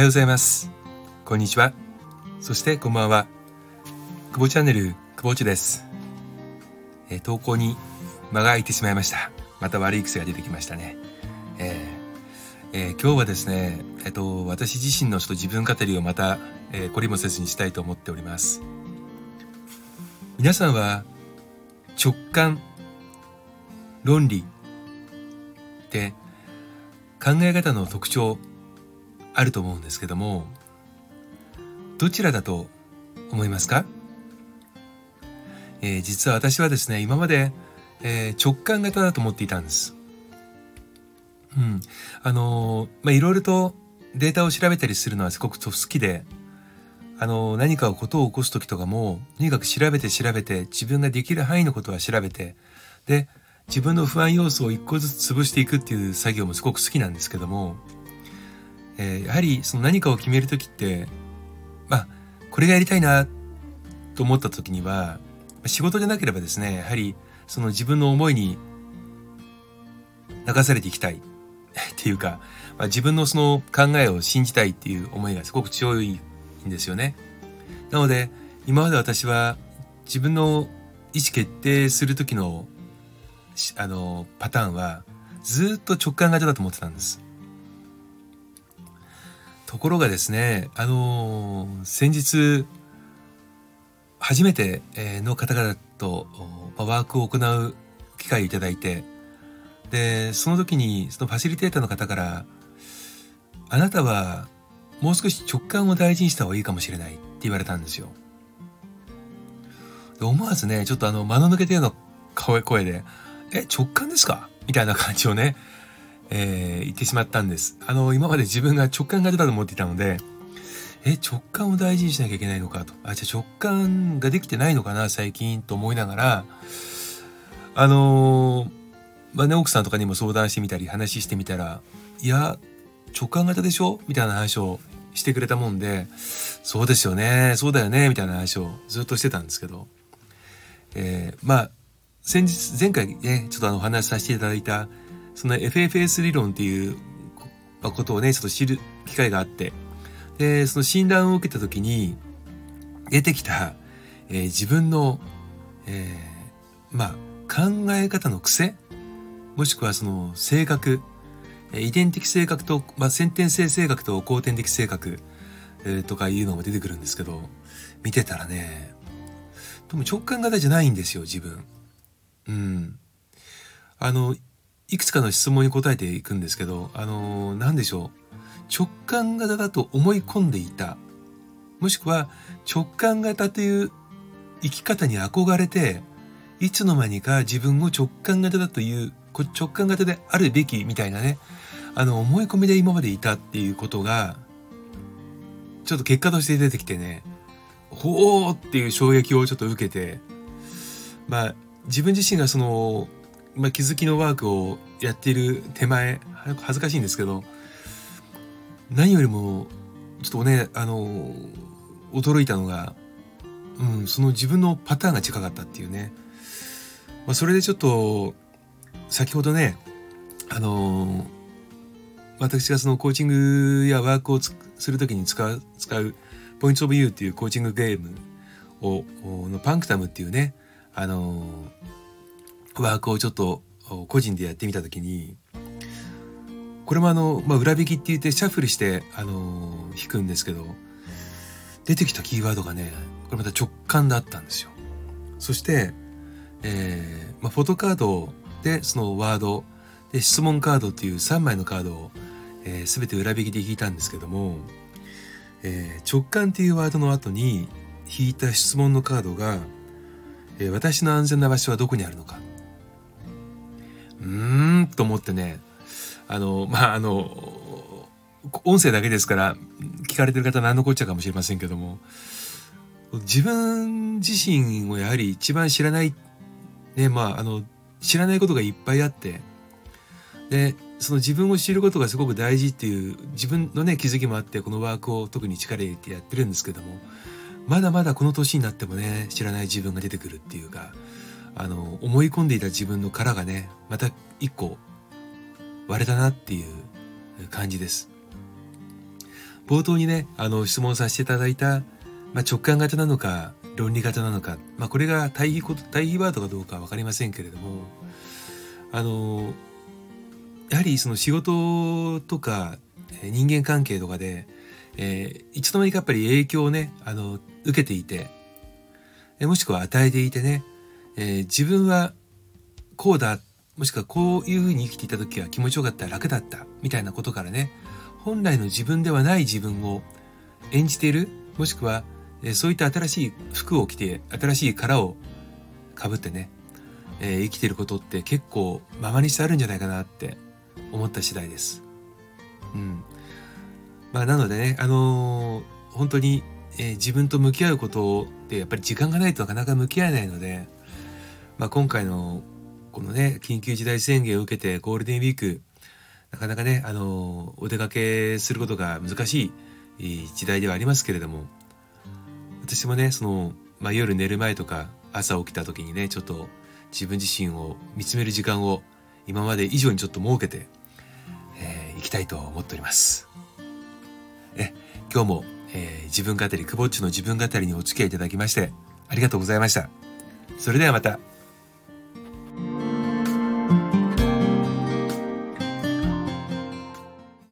はようございます。こんにちは。そしてこんばんは。久保チャンネル、久保ちです。えー、投稿に間が空いてしまいました。また悪い癖が出てきましたね。えーえー、今日はですね、えっと、私自身のちょっと自分語りをまた、えー、懲りもせずにしたいと思っております。皆さんは直感、論理って考え方の特徴あると思うんですけどもどちらだと思いますか、えー、実は私はですね今まで、えー、直感型だと思っていたんです。うん、あのー、まあいろいろとデータを調べたりするのはすごく好きであの何かをことを起こす時とかもとにかく調べて調べて自分ができる範囲のことは調べてで自分の不安要素を一個ずつ潰していくっていう作業もすごく好きなんですけども、えー、やはりその何かを決める時ってまあこれがやりたいなと思った時には仕事でなければですねやはりその自分の思いに流されていきたい っていうか、まあ、自分のその考えを信じたいっていう思いがすごく強いんですよね。なので今まで私は自分の意思決定する時のあのパターンはずっと直感型だと思ってたんです。ところがですね、あの先日初めての方々とワークを行う機会をいただいてでその時にそのファシリテーターの方から「あなたはもう少し直感を大事にした方がいいかもしれない」って言われたんですよ。で思わずねちょっとあの間の抜けたような声でえ、直感ですか？みたいな感じをね、えー、言ってしまったんです。あの、今まで自分が直感が出たと思っていたので、え、直感を大事にしなきゃいけないのかと。あ、じゃ直感ができてないのかな、最近と思いながら、あのー、まあね、奥さんとかにも相談してみたり、話してみたら、いや、直感型でしょ？みたいな話をしてくれたもんで、そうですよね、そうだよね、みたいな話をずっとしてたんですけど、えー、まあ、先日、前回ね、ちょっとあのお話しさせていただいた、その FFS 理論っていうことをね、ちょっと知る機会があって、で、その診断を受けた時に出てきた、えー、自分の、えー、まあ、考え方の癖もしくはその性格、遺伝的性格と、まあ、先天性性格と後天的性格、えー、とかいうのも出てくるんですけど、見てたらね、でも直感型じゃないんですよ、自分。うん。あの、いくつかの質問に答えていくんですけど、あの、何でしょう。直感型だと思い込んでいた。もしくは直感型という生き方に憧れて、いつの間にか自分を直感型だという、直感型であるべきみたいなね、あの、思い込みで今までいたっていうことが、ちょっと結果として出てきてね、ほーっていう衝撃をちょっと受けて、まあ、自分自身がその、まあ、気づきのワークをやっている手前恥ずかしいんですけど何よりもちょっとねあの驚いたのが、うん、その自分のパターンが近かったっていうね、まあ、それでちょっと先ほどねあの私がそのコーチングやワークをする時に使う使うポイントオブユーっていうコーチングゲームをのパンクタムっていうねあのワークをちょっと個人でやってみた時にこれもあの、まあ、裏引きって言ってシャッフルしてあの弾くんですけど出てきたキーワードがねこれまた直感だったんですよ。そして、えーまあ、フォトカードでそのワードで質問カードっていう3枚のカードを、えー、全て裏引きで引いたんですけども、えー、直感っていうワードの後に引いた質問のカードが「えー、私の安全な場所はどこにあるのかうーんと思ってねあのまああの音声だけですから聞かれてる方何のこっちゃかもしれませんけども自分自身をやはり一番知らないねまああの知らないことがいっぱいあってでその自分を知ることがすごく大事っていう自分のね気づきもあってこのワークを特に力入れてやってるんですけどもまだまだこの年になってもね知らない自分が出てくるっていうかあの思い込んでいた自分の殻がねまた一個割れたなっていう感じです。冒頭にね、あの、質問させていただいた、まあ、直感型なのか、論理型なのか、まあ、これが対比こと、対比ワードかどうかわかりませんけれども、あの、やはりその仕事とか、人間関係とかで、えー、いつの間にかやっぱり影響をね、あの、受けていて、もしくは与えていてね、えー、自分はこうだ、もしくはこういうふうに生きていた時は気持ちよかった、楽だった、みたいなことからね、本来の自分ではない自分を演じている、もしくは、えー、そういった新しい服を着て、新しい殻をかぶってね、えー、生きてることって結構ままにしてあるんじゃないかなって思った次第です。うん。まあなのでね、あのー、本当に、えー、自分と向き合うことってやっぱり時間がないとなかなか向き合えないので、まあ今回のこのね、緊急事態宣言を受けてゴールデンウィーク、なかなかね、あの、お出かけすることが難しい時代ではありますけれども、私もね、その、まあ夜寝る前とか朝起きた時にね、ちょっと自分自身を見つめる時間を今まで以上にちょっと設けて、えー、いきたいと思っております。え、今日も、えー、自分語り、くぼっちの自分語りにお付き合いいただきまして、ありがとうございました。それではまた。